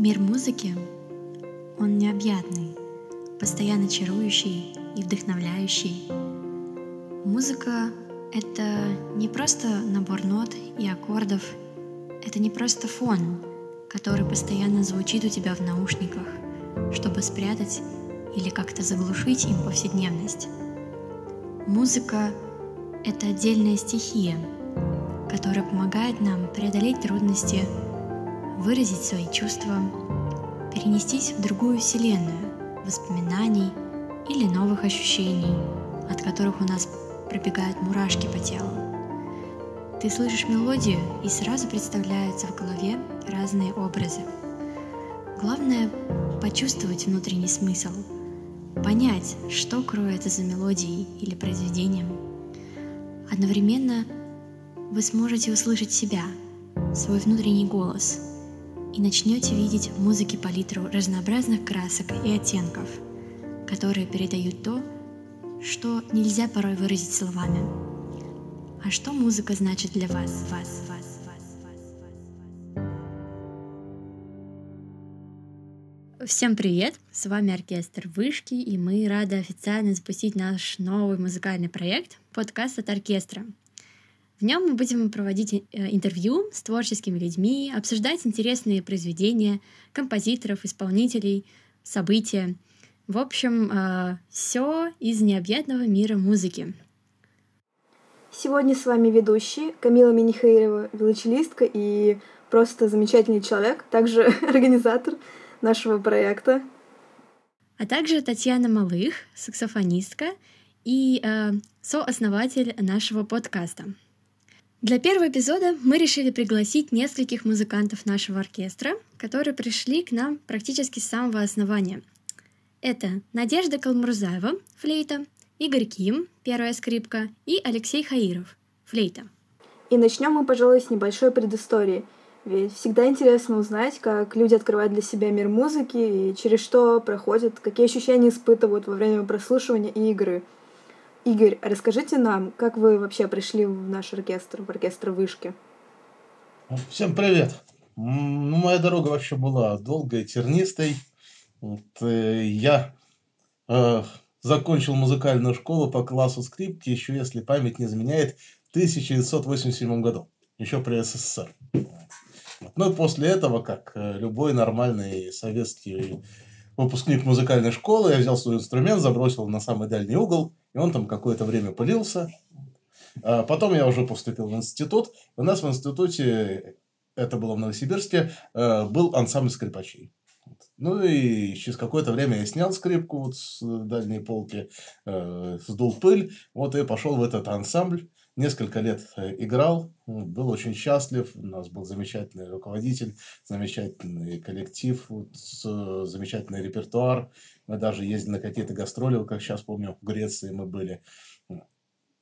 Мир музыки, он необъятный, постоянно чарующий и вдохновляющий. Музыка — это не просто набор нот и аккордов, это не просто фон, который постоянно звучит у тебя в наушниках, чтобы спрятать или как-то заглушить им повседневность. Музыка — это отдельная стихия, которая помогает нам преодолеть трудности, выразить свои чувства, перенестись в другую вселенную, воспоминаний или новых ощущений, от которых у нас пробегают мурашки по телу. Ты слышишь мелодию и сразу представляются в голове разные образы. Главное — почувствовать внутренний смысл, понять, что кроется за мелодией или произведением. Одновременно вы сможете услышать себя, свой внутренний голос — и начнете видеть в музыке палитру разнообразных красок и оттенков, которые передают то, что нельзя порой выразить словами. А что музыка значит для вас, вас, вас? Всем привет! С вами оркестр Вышки, и мы рады официально запустить наш новый музыкальный проект «Подкаст от оркестра», в нем мы будем проводить э, интервью с творческими людьми, обсуждать интересные произведения композиторов, исполнителей, события. В общем, э, все из необъятного мира музыки. Сегодня с вами ведущий Камила Минихаирова, велочелистка и просто замечательный человек, также организатор нашего проекта. А также Татьяна Малых, саксофонистка и э, сооснователь нашего подкаста. Для первого эпизода мы решили пригласить нескольких музыкантов нашего оркестра, которые пришли к нам практически с самого основания. Это Надежда Калмурзаева, флейта, Игорь Ким, первая скрипка, и Алексей Хаиров, флейта. И начнем мы, пожалуй, с небольшой предыстории. Ведь всегда интересно узнать, как люди открывают для себя мир музыки и через что проходят, какие ощущения испытывают во время прослушивания и игры — Игорь, расскажите нам, как вы вообще пришли в наш оркестр, в оркестр Вышки? Всем привет. Ну, моя дорога вообще была долгой, тернистой. Вот, э, я э, закончил музыкальную школу по классу скрипки, еще если память не изменяет, в 1987 году, еще при СССР. Ну и после этого, как э, любой нормальный советский выпускник музыкальной школы, я взял свой инструмент, забросил на самый дальний угол, и он там какое-то время пылился. А потом я уже поступил в институт. У нас в институте, это было в Новосибирске, э, был ансамбль скрипачей. Ну и через какое-то время я снял скрипку вот с дальней полки, э, сдул пыль, вот и пошел в этот ансамбль. Несколько лет э, играл, был очень счастлив, у нас был замечательный руководитель, замечательный коллектив, замечательный репертуар. Мы даже ездили на какие-то гастроли, как сейчас помню, в Греции мы были.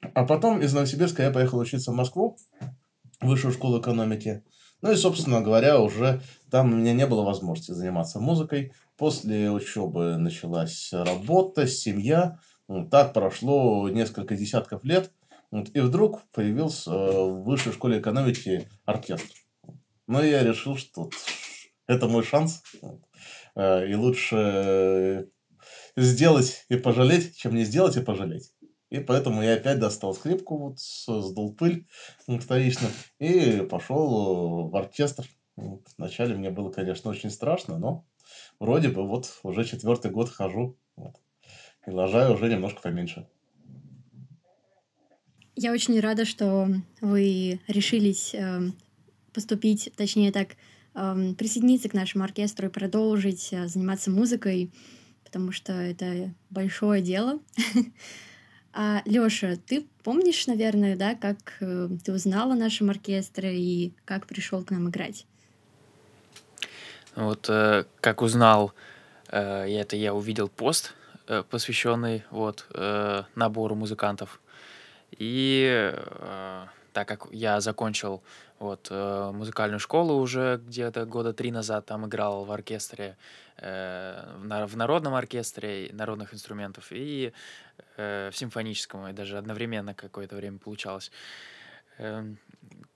А потом из Новосибирска я поехал учиться в Москву, в высшую школу экономики. Ну и, собственно говоря, уже там у меня не было возможности заниматься музыкой. После учебы началась работа, семья. Так прошло несколько десятков лет. Вот, и вдруг появился э, в высшей школе экономики оркестр. Но я решил, что это мой шанс. Э, и лучше сделать и пожалеть, чем не сделать и пожалеть. И поэтому я опять достал скрипку, вот, сдул пыль вторично и пошел в оркестр. Вначале мне было, конечно, очень страшно, но вроде бы вот уже четвертый год хожу. Вот, и лажаю уже немножко поменьше. Я очень рада, что вы решились э, поступить, точнее так, э, присоединиться к нашему оркестру и продолжить э, заниматься музыкой, потому что это большое дело. А, Лёша, ты помнишь, наверное, да, как э, ты узнала о нашем оркестре и как пришел к нам играть? Вот э, как узнал, э, это я увидел пост, э, посвященный вот э, набору музыкантов и э, так как я закончил вот э, музыкальную школу уже где-то года три назад, там играл в оркестре, э, в, в народном оркестре народных инструментов и э, в симфоническом, и даже одновременно какое-то время получалось. Эм,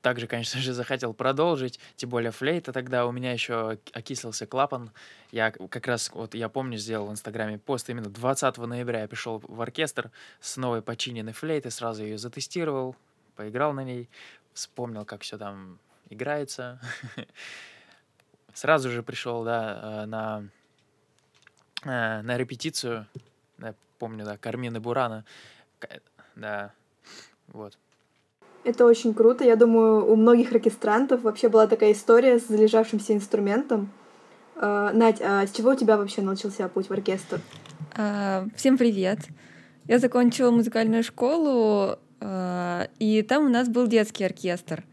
также, конечно же, захотел продолжить, тем более флейта тогда у меня еще окислился клапан. Я как раз, вот я помню, сделал в Инстаграме пост именно 20 ноября я пришел в оркестр с новой починенной флейтой, сразу ее затестировал, поиграл на ней, вспомнил, как все там играется. Сразу же пришел, да, э, на, э, на репетицию, я помню, да, Кармины Бурана, да, вот. Это очень круто. Я думаю, у многих оркестрантов вообще была такая история с залежавшимся инструментом. Uh, Надь, а с чего у тебя вообще начался путь в оркестр? Uh, всем привет. Я закончила музыкальную школу, uh, и там у нас был детский оркестр.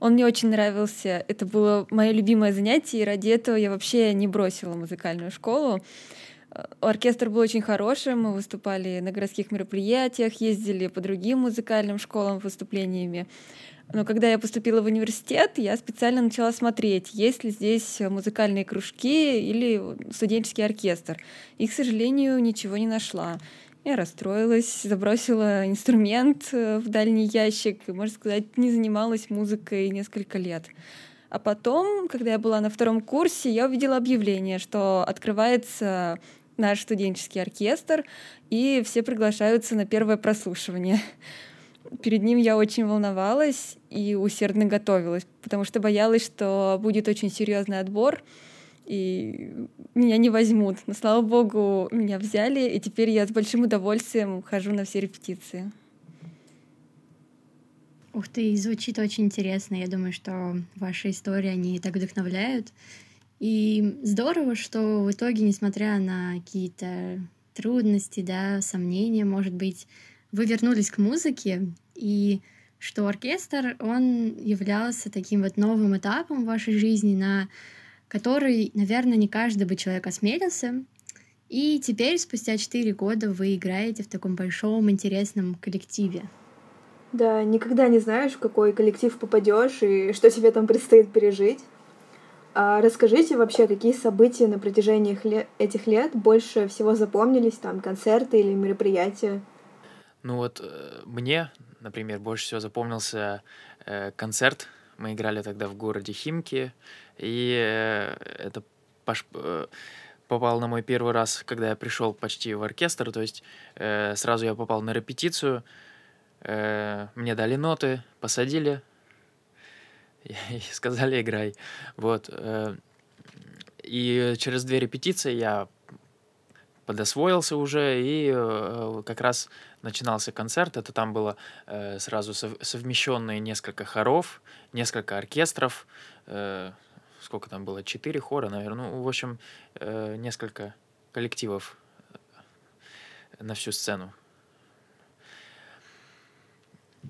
Он мне очень нравился. Это было мое любимое занятие, и ради этого я вообще не бросила музыкальную школу. Оркестр был очень хорошим, мы выступали на городских мероприятиях, ездили по другим музыкальным школам выступлениями. Но когда я поступила в университет, я специально начала смотреть, есть ли здесь музыкальные кружки или студенческий оркестр. И, к сожалению, ничего не нашла. Я расстроилась, забросила инструмент э, в дальний ящик и, можно сказать, не занималась музыкой несколько лет. А потом, когда я была на втором курсе, я увидела объявление, что открывается наш студенческий оркестр, и все приглашаются на первое прослушивание. Перед ним я очень волновалась и усердно готовилась, потому что боялась, что будет очень серьезный отбор, и меня не возьмут. Но, слава богу, меня взяли, и теперь я с большим удовольствием хожу на все репетиции. Ух ты, звучит очень интересно. Я думаю, что ваши истории, они так вдохновляют. И здорово, что в итоге, несмотря на какие-то трудности, да, сомнения, может быть, вы вернулись к музыке, и что оркестр, он являлся таким вот новым этапом в вашей жизни, на который, наверное, не каждый бы человек осмелился. И теперь, спустя четыре года, вы играете в таком большом интересном коллективе. Да, никогда не знаешь, в какой коллектив попадешь и что тебе там предстоит пережить. А расскажите вообще, какие события на протяжении этих лет больше всего запомнились, там, концерты или мероприятия? Ну вот э, мне, например, больше всего запомнился э, концерт. Мы играли тогда в городе Химки, и э, это пош... э, попал на мой первый раз, когда я пришел почти в оркестр, то есть э, сразу я попал на репетицию, э, мне дали ноты, посадили, и сказали играй. Вот. Э, и через две репетиции я подосвоился уже, и э, как раз начинался концерт. Это там было э, сразу совмещенные несколько хоров, несколько оркестров. Сколько там было? Четыре хора, наверное. Ну, в общем, несколько коллективов на всю сцену.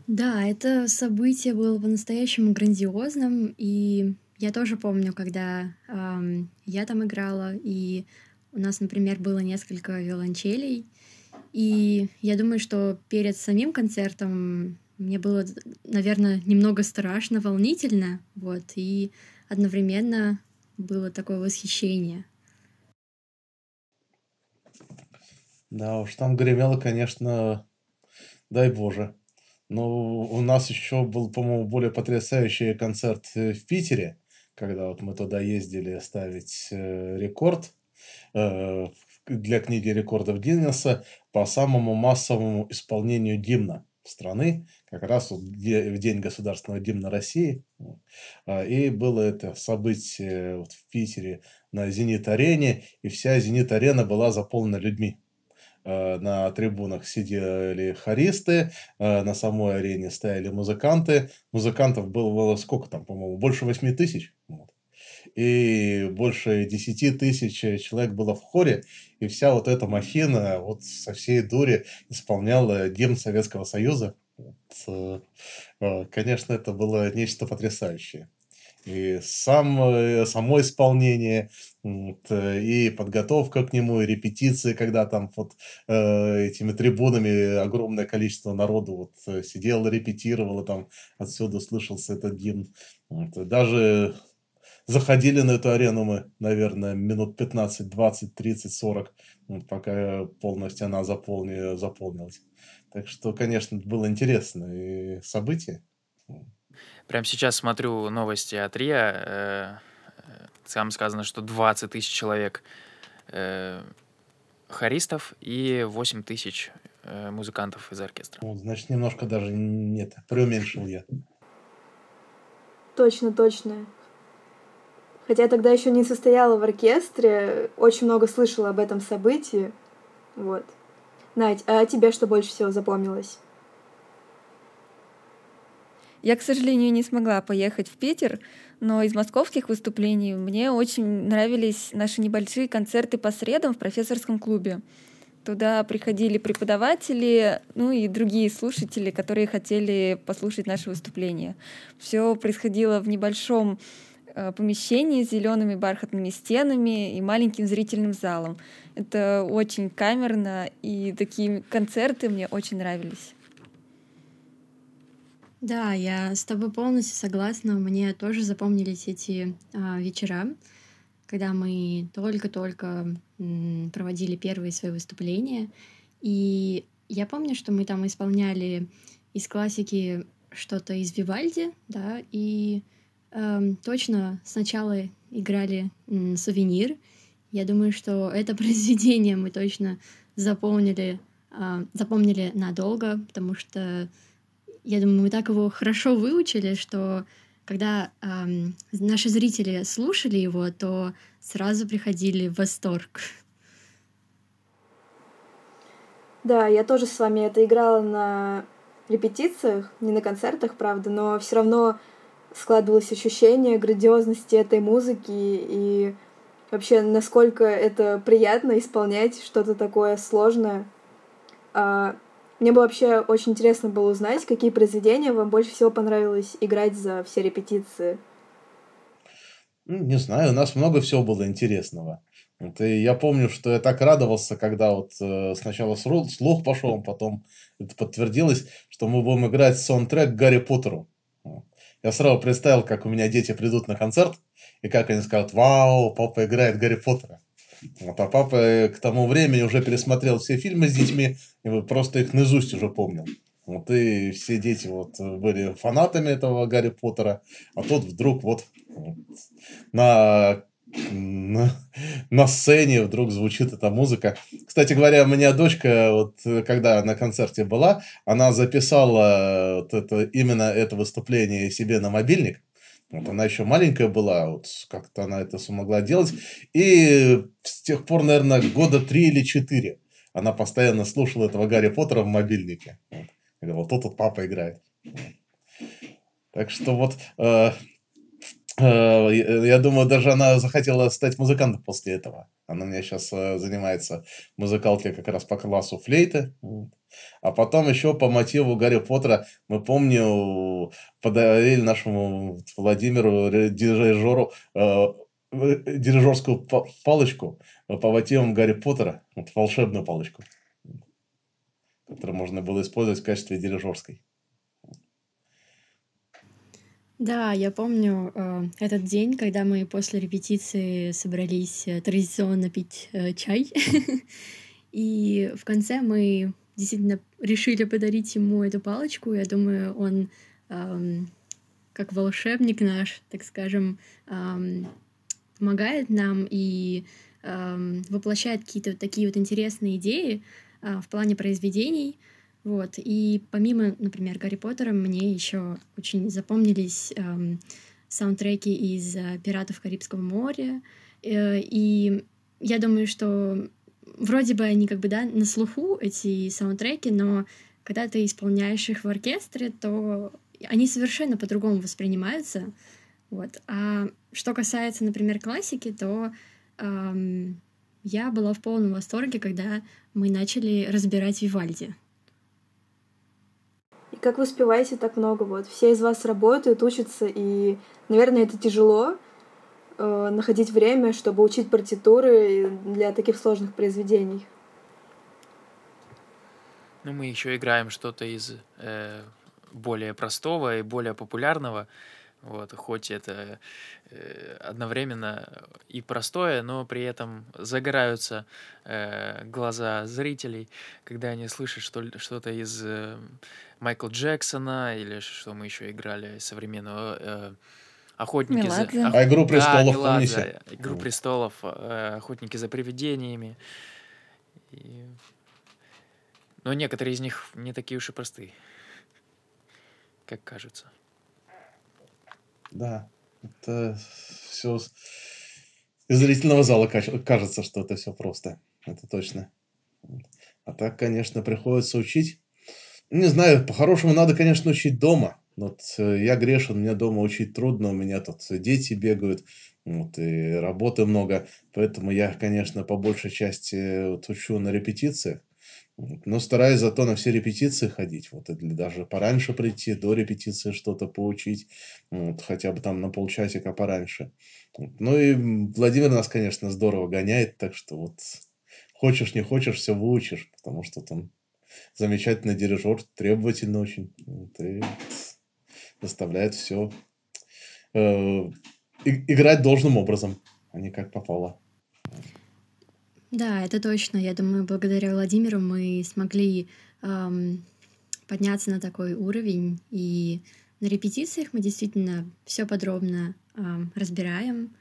Да, это событие было по-настоящему грандиозным, и я тоже помню, когда эм, я там играла, и у нас, например, было несколько виолончелей, и я думаю, что перед самим концертом мне было, наверное, немного страшно, волнительно, вот, и одновременно было такое восхищение. Да уж, там гремело, конечно, дай Боже. Ну, у нас еще был, по-моему, более потрясающий концерт э, в Питере, когда вот мы туда ездили ставить э, рекорд э, для книги рекордов Гиннесса по самому массовому исполнению гимна страны, как раз вот в день государственного гимна России. А, и было это событие вот в Питере на Зенит-арене, и вся Зенит-арена была заполнена людьми. Э, на трибунах сидели хористы, э, на самой арене стояли музыканты. Музыкантов было сколько там, по-моему, больше 8 тысяч. И больше 10 тысяч человек было в хоре, и вся вот эта махина вот со всей дури исполняла гимн Советского Союза. Вот, э, конечно, это было нечто потрясающее и сам, э, само исполнение, вот, э, и подготовка к нему, и репетиции, когда там вот э, этими трибунами огромное количество народу вот сидело, репетировало, там отсюда слышался этот гимн. Вот, даже заходили на эту арену мы, наверное, минут 15, 20, 30, 40, вот, пока полностью она заполни, заполнилась. Так что, конечно, было интересное событие. Прямо сейчас смотрю новости от РИА. Э, э, там сказано, что 20 тысяч человек э, хористов и 8 тысяч э, музыкантов из оркестра. Вот, значит, немножко даже нет, преуменьшил я. Точно, точно. Хотя я тогда еще не состояла в оркестре, очень много слышала об этом событии. Вот. Надь, а тебе что больше всего запомнилось? Я, к сожалению, не смогла поехать в Питер, но из московских выступлений мне очень нравились наши небольшие концерты по средам в профессорском клубе. Туда приходили преподаватели, ну и другие слушатели, которые хотели послушать наши выступления. Все происходило в небольшом э, помещении с зелеными бархатными стенами и маленьким зрительным залом. Это очень камерно, и такие концерты мне очень нравились. Да, я с тобой полностью согласна. Мне тоже запомнились эти а, вечера, когда мы только-только проводили первые свои выступления. И я помню, что мы там исполняли из классики что-то из Вивальди, да, и э, точно сначала играли м, сувенир. Я думаю, что это произведение мы точно запомнили, э, запомнили надолго, потому что я думаю, мы так его хорошо выучили, что когда эм, наши зрители слушали его, то сразу приходили в восторг. Да, я тоже с вами это играла на репетициях, не на концертах, правда, но все равно складывалось ощущение грандиозности этой музыки и вообще насколько это приятно исполнять что-то такое сложное. А, мне бы вообще очень интересно было узнать, какие произведения вам больше всего понравилось играть за все репетиции. Ну, не знаю, у нас много всего было интересного. Вот, я помню, что я так радовался, когда вот э, сначала слух пошел, потом это подтвердилось, что мы будем играть саундтрек Гарри Поттеру. Я сразу представил, как у меня дети придут на концерт, и как они скажут, вау, папа играет Гарри Поттера. Вот, а папа э, к тому времени уже пересмотрел все фильмы с детьми, и просто их наизусть уже помнил. Вот и все дети вот были фанатами этого Гарри Поттера, а тут вдруг вот, вот на, на, на сцене вдруг звучит эта музыка. Кстати говоря, у меня дочка, вот когда на концерте была, она записала вот это, именно это выступление себе на мобильник, вот она еще маленькая была, вот как-то она это смогла делать. И с тех пор, наверное, года три или четыре она постоянно слушала этого Гарри Поттера в мобильнике. Вот, вот тут вот папа играет. Так что вот, э, я думаю, даже она захотела стать музыкантом после этого. Она у меня сейчас э, занимается музыкалкой как раз по классу флейты. А потом еще по мотиву Гарри Поттера мы, помню, подарили нашему Владимиру дирижеру э, дирижерскую палочку по мотивам Гарри Поттера, вот волшебную палочку, которую можно было использовать в качестве дирижерской. Да, я помню э, этот день, когда мы после репетиции собрались э, традиционно пить э, чай. И в конце мы действительно решили подарить ему эту палочку. Я думаю, он эм, как волшебник наш, так скажем, эм, помогает нам и эм, воплощает какие-то такие вот интересные идеи э, в плане произведений. Вот. И помимо, например, Гарри Поттера, мне еще очень запомнились эм, саундтреки из э, «Пиратов Карибского моря». Э, и я думаю, что вроде бы они как бы, да, на слуху, эти саундтреки, но когда ты исполняешь их в оркестре, то они совершенно по-другому воспринимаются. Вот. А что касается, например, классики, то эм, я была в полном восторге, когда мы начали разбирать Вивальди. Как вы успеваете так много? Вот все из вас работают, учатся, и, наверное, это тяжело, э, находить время, чтобы учить партитуры для таких сложных произведений. Ну, мы еще играем что-то из э, более простого и более популярного. Вот, хоть это э, одновременно и простое, но при этом загораются э, глаза зрителей, когда они слышат что, что-то из э, Майкла Джексона или что мы еще играли современного э, Охотники Меладзе. за... А «Игру престолов» да, Меладзе? Игру престолов, э, Охотники за привидениями. И- Но некоторые из них не такие уж и простые, как кажется. Да, это все из зрительного зала кажется, что это все просто. Это точно. А так, конечно, приходится учить. Не знаю, по-хорошему надо, конечно, учить дома. Вот э, я грешен, мне дома учить трудно, у меня тут дети бегают, вот, и работы много, поэтому я, конечно, по большей части вот, учу на репетициях, но стараюсь зато на все репетиции ходить, вот, или даже пораньше прийти, до репетиции что-то поучить, вот, хотя бы там на полчасика пораньше. Вот. Ну и Владимир нас, конечно, здорово гоняет, так что вот хочешь не хочешь, все выучишь, потому что там замечательный дирижер, требовательный очень, вот, и заставляет все играть должным образом, а не как попало. Да, это точно. Я думаю, благодаря Владимиру мы смогли ам, подняться на такой уровень. И на репетициях мы действительно все подробно ам, разбираем.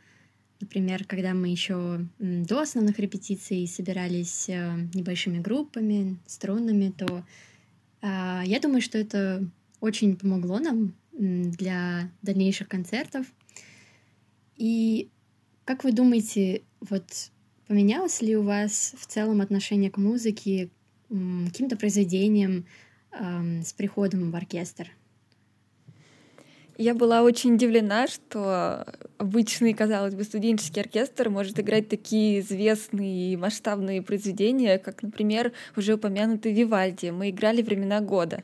Например, когда мы еще до основных репетиций собирались а, небольшими группами, струнными, то а, я думаю, что это очень помогло нам для дальнейших концертов. И как вы думаете, вот поменялось ли у вас в целом отношение к музыке, к каким-то произведениям ам, с приходом в оркестр? Я была очень удивлена, что обычный, казалось бы, студенческий оркестр может играть такие известные и масштабные произведения, как, например, уже упомянутый Вивальди. Мы играли «Времена года».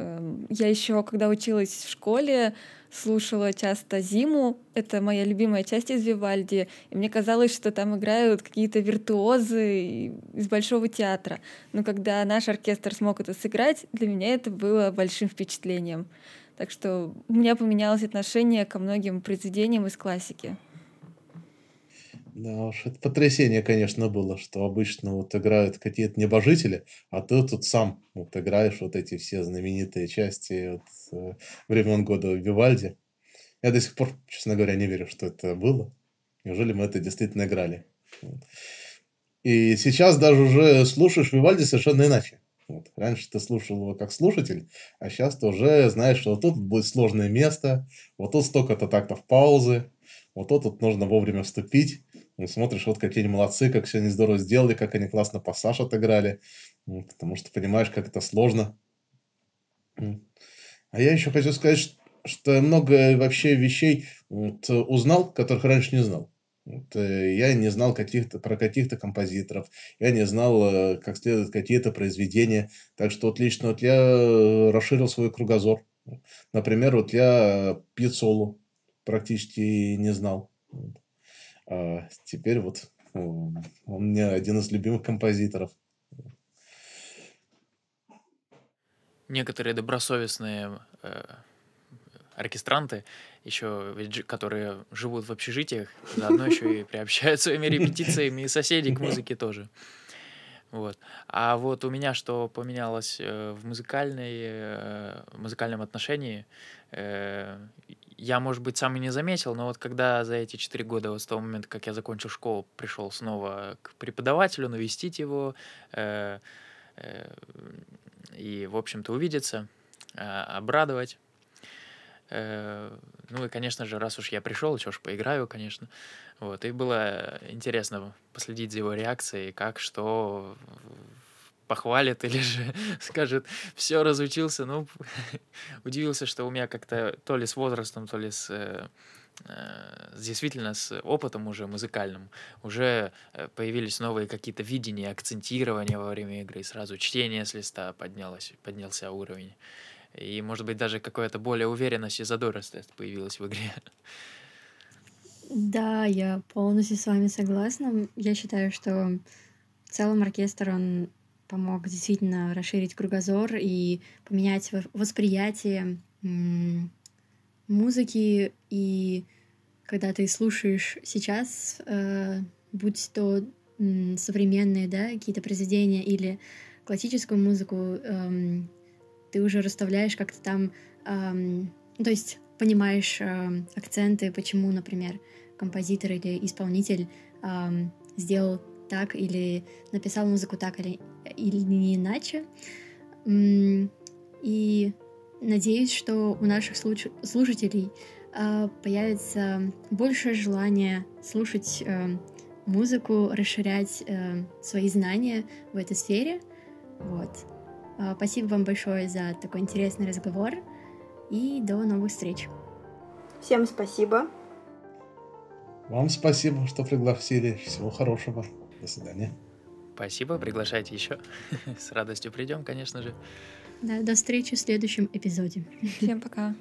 Эм, Я еще, когда училась в школе, слушала часто «Зиму». Это моя любимая часть из Вивальди. И мне казалось, что там играют какие-то виртуозы из Большого театра. Но когда наш оркестр смог это сыграть, для меня это было большим впечатлением. Так что у меня поменялось отношение ко многим произведениям из классики. Да уж, это потрясение, конечно, было, что обычно вот играют какие-то небожители, а ты тут сам вот играешь вот эти все знаменитые части вот, э, времен года Вивальди. Я до сих пор, честно говоря, не верю, что это было. Неужели мы это действительно играли? Вот. И сейчас даже уже слушаешь Вивальди совершенно иначе. Вот. Раньше ты слушал его как слушатель, а сейчас ты уже знаешь, что вот тут будет сложное место, вот тут столько-то тактов паузы, вот тут вот нужно вовремя вступить. Ну, смотришь, вот какие они молодцы, как все они здорово сделали, как они классно пассаж отыграли. Ну, Потому что понимаешь, как это сложно. А я еще хочу сказать, ш- что я много вообще вещей вот, узнал, которых раньше не знал. Вот, э, я не знал каких-то, про каких-то композиторов, я не знал, э, как следует какие-то произведения. Так что вот лично вот я э, расширил свой кругозор. Например, вот я Пьяцолу практически не знал. А теперь вот он меня один из любимых композиторов. Некоторые добросовестные э, оркестранты, еще, которые живут в общежитиях, заодно еще и приобщают своими репетициями и соседей к музыке тоже. Вот. А вот у меня что поменялось э, в музыкальной, э, музыкальном отношении, э, я, может быть, сам и не заметил, но вот когда за эти четыре года, вот с того момента, как я закончил школу, пришел снова к преподавателю, навестить его, э, э, и, в общем-то, увидеться, э, обрадовать. Ну и, конечно же, раз уж я пришел, что ж, поиграю, конечно. Вот, и было интересно последить за его реакцией, как, что похвалит или же скажет, все, разучился. Ну, удивился, что у меня как-то то ли с возрастом, то ли с э, э, действительно с опытом уже музыкальным уже э, появились новые какие-то видения, акцентирования во время игры, и сразу чтение с листа поднялось, поднялся уровень. И, может быть, даже какая-то более уверенность и задорость появилась в игре. Да, я полностью с вами согласна. Я считаю, что в целом оркестр, он помог действительно расширить кругозор и поменять во- восприятие музыки, и когда ты слушаешь сейчас, э, будь то современные, да, какие-то произведения или классическую музыку, эм, ты уже расставляешь как-то там, эм, то есть понимаешь э, акценты, почему, например, композитор или исполнитель эм, сделал так или написал музыку так или, или не иначе. И надеюсь, что у наших слушателей э, появится больше желания слушать э, музыку, расширять э, свои знания в этой сфере. Вот. Спасибо вам большое за такой интересный разговор и до новых встреч. Всем спасибо. Вам спасибо, что пригласили. Всего хорошего. До свидания. Спасибо, приглашайте еще. С радостью придем, конечно же. Да, до встречи в следующем эпизоде. Всем пока.